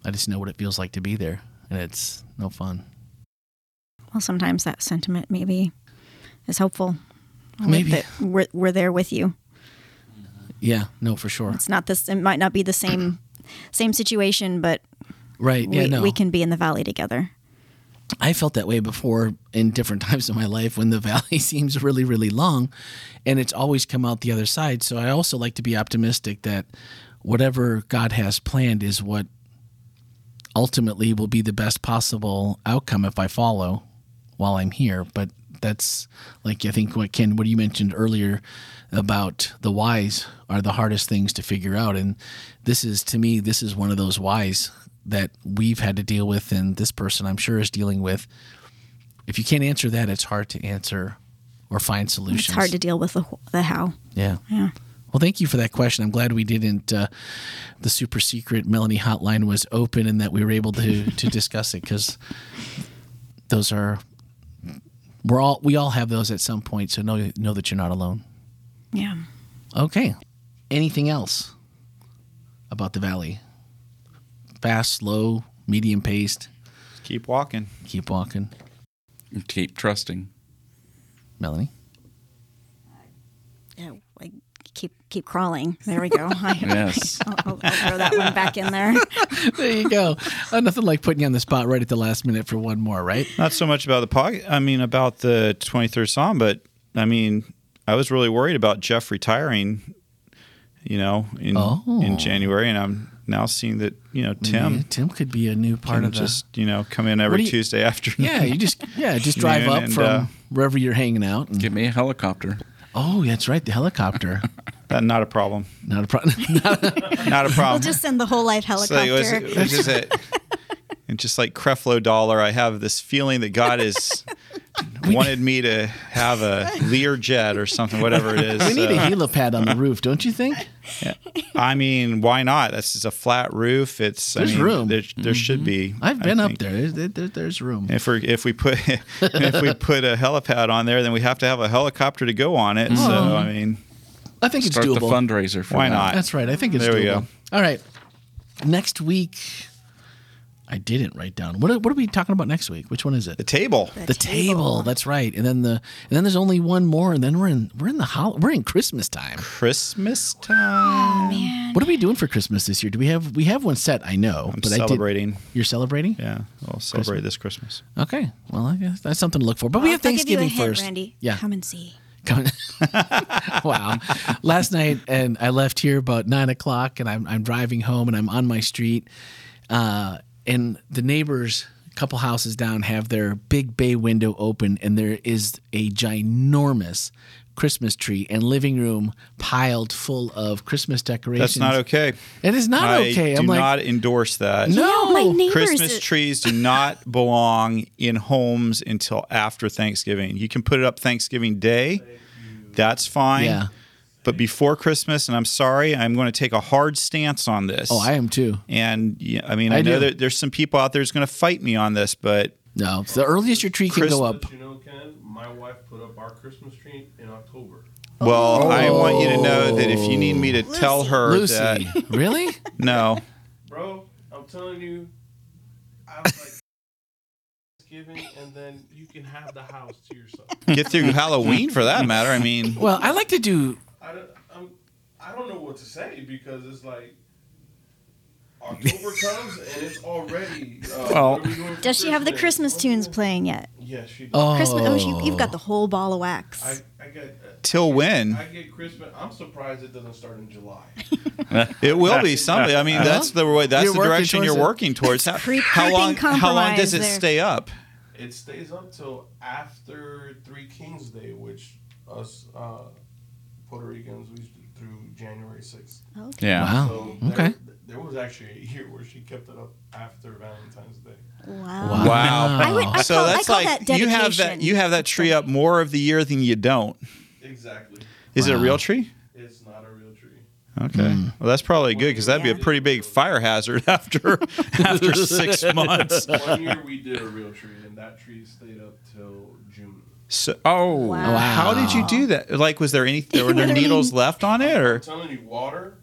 I just know what it feels like to be there, and it's no fun. well. Sometimes that sentiment maybe is helpful. Maybe. that we're we're there with you. Yeah, no, for sure. It's not this. It might not be the same same situation, but Right? Yeah, we, no. we can be in the valley together. I felt that way before in different times of my life when the valley seems really, really long, and it's always come out the other side. So I also like to be optimistic that whatever God has planned is what ultimately will be the best possible outcome if I follow while I'm here. But that's like I think what Ken, what you mentioned earlier about the whys are the hardest things to figure out, and this is to me this is one of those whys that we've had to deal with, and this person I'm sure is dealing with. If you can't answer that, it's hard to answer or find solutions. It's hard to deal with the, the how. Yeah. Yeah. Well, thank you for that question. I'm glad we didn't. Uh, the super secret Melanie hotline was open, and that we were able to to discuss it because those are we're all we all have those at some point. So know know that you're not alone. Yeah. Okay. Anything else about the valley? Fast, slow, medium paced. Keep walking. Keep walking, Keep trusting. Melanie. Yeah. Like keep keep crawling. There we go. I, Yes. I'll, I'll, I'll throw that one back in there. There you go. Uh, nothing like putting you on the spot right at the last minute for one more, right? Not so much about the pod. I mean, about the 23rd Psalm, but I mean, I was really worried about Jeff retiring. You know, in Oh. in January, and I'm now seeing that you know Tim Yeah, Tim could be a new part can of the. just you know come in every you- Tuesday afternoon. Yeah, you just yeah, just drive up and, from uh, wherever you're hanging out. and- Give me a helicopter. oh, that's right, the helicopter. That- not a problem. Not a problem. Not a problem. We'll just send the whole life So helicopter. it was, it was just a, and just like Creflo Dollar, I have this feeling that God has wanted me to have a Lear jet or something, whatever it is. we need a Uh, helipad on the roof, don't you think? Yeah. I mean, why not? This is a flat roof. It's There's I mean, room. Mm-hmm. There, there should be. I've been up there. There- there- There's room. If we if we put if we put a helipad on there, then we have to have a helicopter to go on it. So I mean, I think it's Start the doable. fundraiser for Why that. not? That's right. I think it's There we doable. go. All right. Next week, I didn't write down. What are, what are we talking about next week? Which one is it? the table. the table. That's right. And then the and then there's only one more, and then we're in we're in the hol- we're in Christmas time. Christmas time. Oh, what are we doing for Christmas this year? Do we have we have one set? I know, I'm but celebrating. I did. You're celebrating? Yeah, we'll celebrate this Christmas. Okay. Well, I guess that's something to look for. But we have I'll give you a Thanksgiving hint, first. Randy. Yeah. Come and see. Coming. wow. Last night, and I left here about nine o'clock, and I'm I'm driving home, and I'm on my street, uh, and the neighbors, a couple houses down, have their big bay window open, and there is a ginormous Christmas tree and living room piled full of Christmas decorations. That's not okay. It is not I okay. do I'm like, not endorse that. no. my neighbors. Christmas trees do not belong in homes until after Thanksgiving. You can put it up Thanksgiving Day. That's fine. Yeah. but before Christmas, and I'm sorry, I'm going to take a hard stance on this. Oh, I am too. and yeah, I mean, I, I know that there's some people out there who's going to fight me on this, but No, the earliest your tree can go up. You know, Ken, my wife put up our Christmas tree in October. well, I want you to know that if you need me to tell her Lucy, that really? no, Bro, I'm telling you, I was like, Thanksgiving, and then you can have the house to yourself. get through Halloween for that matter. I mean, Well, I like to do. I don't, I'm, I don't know what to say because it's like October comes and it's already. Uh, Well- what are we doing for Does she have the Christmas tunes playing yet? Yes, she does. Oh, Christmas. Oh, you, you've got the whole ball of wax. I, I get. Uh, till when? I get Christmas. I'm surprised it doesn't start in July. It will be something. I mean, that's the way. That's You're the direction you're it. working towards. How, creep- how long? How long does it there. stay up? It stays up till after Three Kings Day, which us uh, Puerto Ricans we used to through January 6th. Yeah. Wow. So Okay. There, there was actually a year where she kept it up after Valentine's Day. wow. Wow. I would. I so call, that's I call like that you have that you have that tree up more of the year than you don't. Exactly. Is it a real tree? It's not a real tree. Okay. Hmm. Well, that's probably good because that'd be a pretty big fire hazard after after six months. One year we did a real tree, and that tree stayed up till June. So, Oh. Wow. Wow. how did you do that? Like, was there any? Were there What do you needles left on it, I'm or? telling you, water,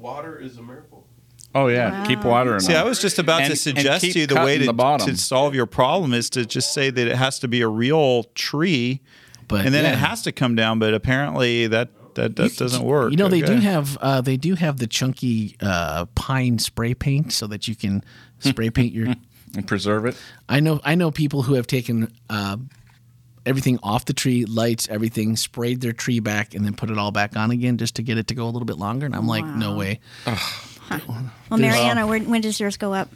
water is a miracle. Oh yeah. Keep water in See, I was just about And- to suggest to you the way to, the to solve your problem is to just say that it has to be a real tree, But and then yeah. it has to come down. But apparently that that, that doesn't work. You know, they do have uh, they do have the chunky uh, pine spray paint so that you can spray paint your. and preserve it. I know I know people who have taken uh, everything off the tree, lights, everything, sprayed their tree back, and then put it all back on again just to get it to go a little bit longer. And I'm like, no way. Well, Mariana, when, when does yours go up?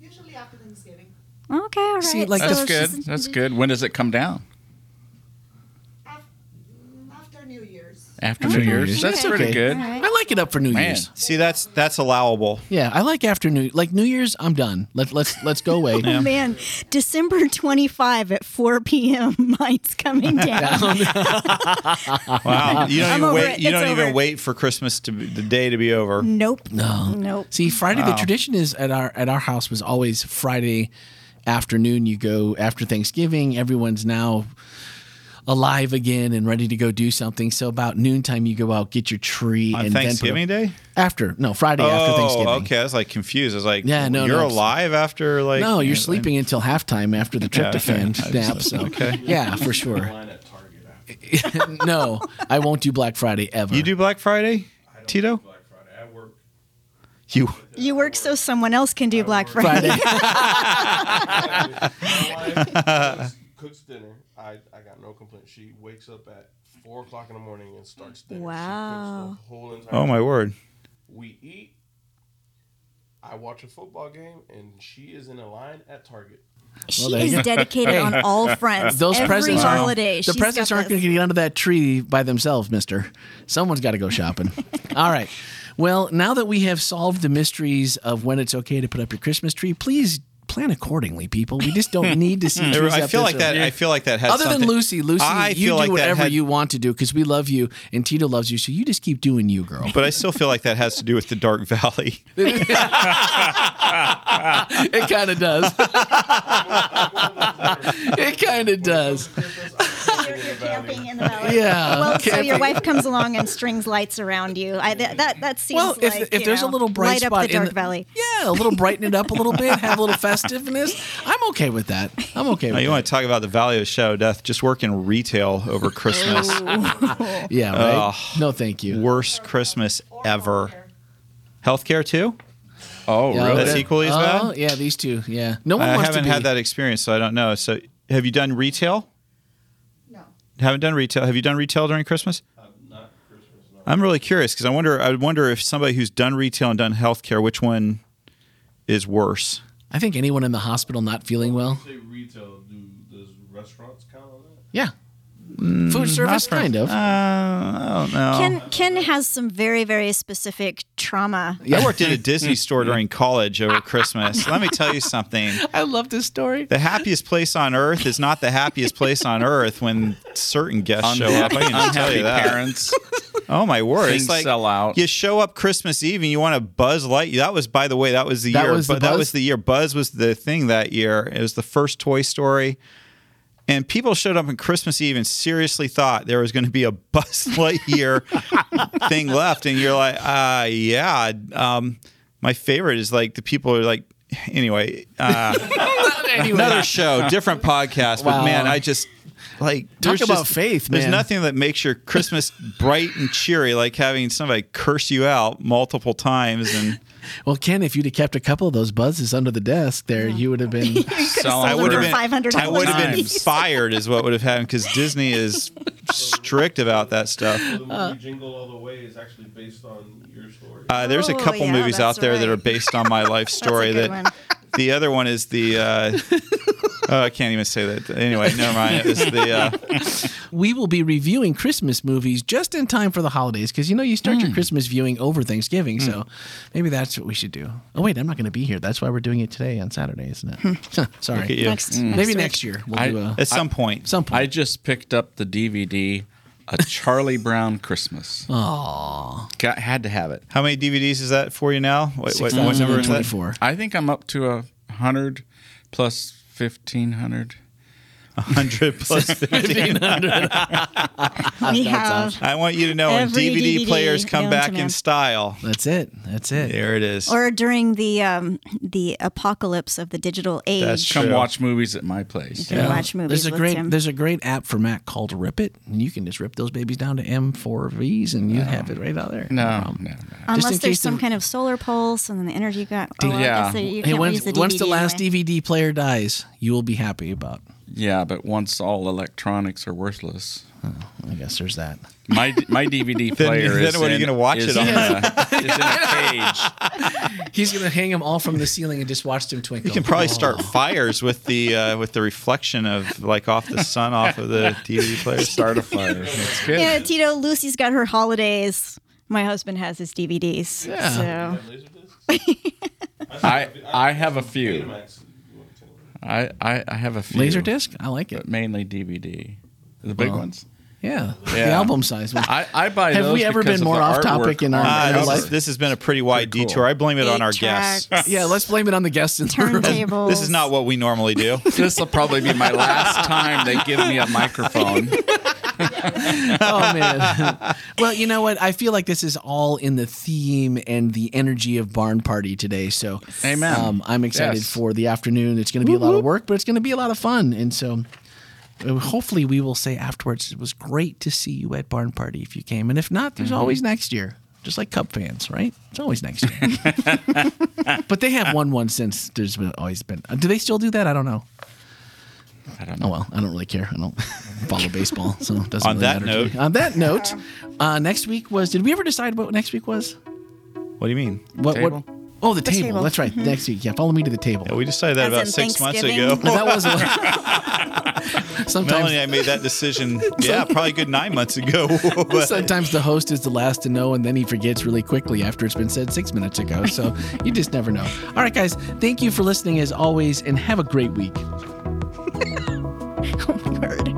Usually after Thanksgiving. Okay, all right. See, like So That's she's- good. That's good. When does it come down? Af- mm, After New Year's. After New Year's. That's Okay. pretty Okay. good. All right. I like it up for New Man. Year's. See, that's that's allowable. Yeah, I like after New like New Year's. I'm done. Let let's let's go away. Oh man, December 25 at 4 p.m. Mine's coming down. Wow, you don't I'm even over wait. it. You It's don't even over. wait for Christmas to be, the day to be over. nope. No. Nope. See, Friday. The tradition is at our at our house was always Friday afternoon. You go after Thanksgiving. Everyone's now alive again and ready to go do something. So about noontime, you go out, get your tree, On and Thanksgiving then Day? put up, after no Friday after oh, Thanksgiving. Oh, okay. I was like confused. I was like, Yeah, no, you're no. alive after like No, you're yeah, sleeping until halftime after the Yeah, okay. tryptophan I nap. So okay. yeah, for sure. Line at Target after. no, I won't do Black Friday ever. You do Black Friday, I don't Tito? do Black Friday. I work. You You work so someone else can do Black Friday. Friday. My wife cooks, cooks dinner. I, I got no complaint. She wakes up at four o'clock in the morning and starts dinner. Wow. She the whole entire. Oh my word. We eat. I watch a football game, and she is in a line at Target. She there you is go. dedicated on all fronts. Those Every presents holiday. The she's presents aren't going to get under that tree by themselves, Mister. Someone's got to go shopping. All right. Well, now that we have solved the mysteries of when it's okay to put up your Christmas tree, please plan accordingly, people. We just don't need to see I feel like that. I feel like that has Other than Lucy, Lucy, I you do like whatever had- you want to do because we love you and Tito loves you. So you just keep doing you, girl. But I still feel like that has to do with the Dark Valley. it kind of does. it kind of does. You're, you're camping in the valley. Yeah. Well, so your wife comes along and strings lights around you. I, that, that that seems Well, if, like if you there's know, a little bright light spot up the in dark valley. yeah, a little brighten it up a little bit, have a little festiveness. I'm okay with that. I'm okay Now, with you that. want to talk about the Valley of the Shadow Death? Just working retail over Christmas. yeah, right. Ugh. no, thank you. Worst Christmas ever. Healthcare too? Oh, Yeah, really? That's equally as oh, bad? Yeah, these two. Yeah, no one I wants haven't had that experience, so I don't know. So, have you done retail? No. Haven't done retail. Have you done retail during Christmas? Uh, not Christmas. No. I'm really curious because I wonder. I wonder if somebody who's done retail and done healthcare, which one is worse? I think anyone in the hospital not feeling well. You say retail. Do does restaurants count on that? Yeah, food service, kind of. Uh, I don't know. Ken Ken has some very very specific trauma. I worked at a Disney store during college over Christmas. Let me tell you something. I love this story. The happiest place on earth is not the happiest place on earth when certain guests show up. I can just tell Unhappy you that. parents. Oh my word! Things it's like sell out. You show up Christmas Eve and you want a Buzz Light. That was, by the way, that was the That year. was the but that was the year. Buzz was the thing that year. It was the first Toy Story, and people showed up on Christmas Eve and seriously thought there was going to be a Buzz Lightyear thing left. And you're like, uh, yeah. Um, my favorite is like the people are like, anyway. Uh, another show, different podcast. But man, I just like Talk about just- faith, There's man. nothing that makes your Christmas bright and cheery like having somebody curse you out multiple times and. Well, Ken, if you'd have kept a couple of those buzzes under the desk there, you would have been. Selling I Sold would for have been $500 I would have been fired, is what would have happened because Disney is strict about that stuff. The movie Jingle All the Way is actually based on your story. Uh, there's a Oh, couple yeah, movies out that's there that are based on my life story. that one. The other one is the. Uh, oh, I can't even say that. Anyway, never mind. It's the. Uh, we will be reviewing Christmas movies just in time for the holidays because you know you start your Christmas viewing over Thanksgiving, so maybe that's what we should do. Oh wait, I'm not going to be here. That's why we're doing it today on Saturday, isn't it? Sorry. look at you. Next, Maybe week. next year we'll I- do a, At some point. some point. I just picked up the DVD, A Charlie Brown Christmas. Aww. Got, had to have it. How many DVDs is that for you now? What, what, what number is that? I think I'm up to a hundred plus fifteen hundred. 100 plus 15. We have, I want you to know when Every DVD, DVD players come known back to in man. style. That's it. That's it. There it is. or during the um, the apocalypse of the digital age. That's Come True. watch movies at my place. Yeah. watch movies There's a with great Tim. there's a great app for Mac called Rip It, and you can just rip those babies down to M4Vs, and you have it right out there. No, problem. no, no. Just in Unless case there's some the- kind of solar pulse and then the energy got. Oh, I Yeah. guess that you Hey, can't once, use the once the last anyway. DVD player dies, you will be happy about. Yeah, but once all electronics are worthless, I guess there's that. my my DVD Then- player then is what are you gonna watch it on? in a- is in a cage. He's gonna hang them all from the ceiling and just watch them twinkle. You can probably start fires with the uh, with the reflection of like off the sun off of the DVD player. Start a fire. It's good. Yeah, Tito, Lucy's got her holidays. My husband has his DVDs. Yeah. So I I have a few. Betamax, you want to tell me. I, I, I have a few. laser disc. I like it. but mainly DVD. The big Well, ones. Yeah, the album size one. I, I buy Have those we ever been more the off topic in our- on the Ah, in this, life. is, this has been a pretty wide Pretty cool. detour. I blame it on our tracks, guests. yeah, let's blame it on the guests in the room. turntables. This is not what we normally do. This will probably be my last time they give me a microphone. oh man. well, you know what? I feel like this is all in the theme and the energy of Barn Party today. So, Amen. Um, I'm excited Yes. for the afternoon. It's going to be a lot of work, but it's going to be a lot of fun. And so, uh, hopefully, we will say afterwards, it was great to see you at Barn Party if you came. And if not, there's always next year. Just like Cub fans, right? It's always next year. but they have won one since there's been, always been. Do they still do that? I don't know. I don't Oh know. well, I don't really care. I don't follow baseball, so it doesn't On really that matter to note- me. On that note, uh, next week was. Did we ever decide what next week was? What do you mean? What? Table? What? Oh, the, table. table. That's right. Mm-hmm. Next week. Yeah, follow me to the table. Yeah, we decided that As about six months Thanksgiving? ago. that was sometimes. Melanie, I made that decision. Yeah, probably a good nine months ago. but Sometimes the host is the last to know, and then he forgets really quickly after it's been said six minutes ago. So you just never know. All right, guys. Thank you for listening as always, and have a great week. Oh, my word.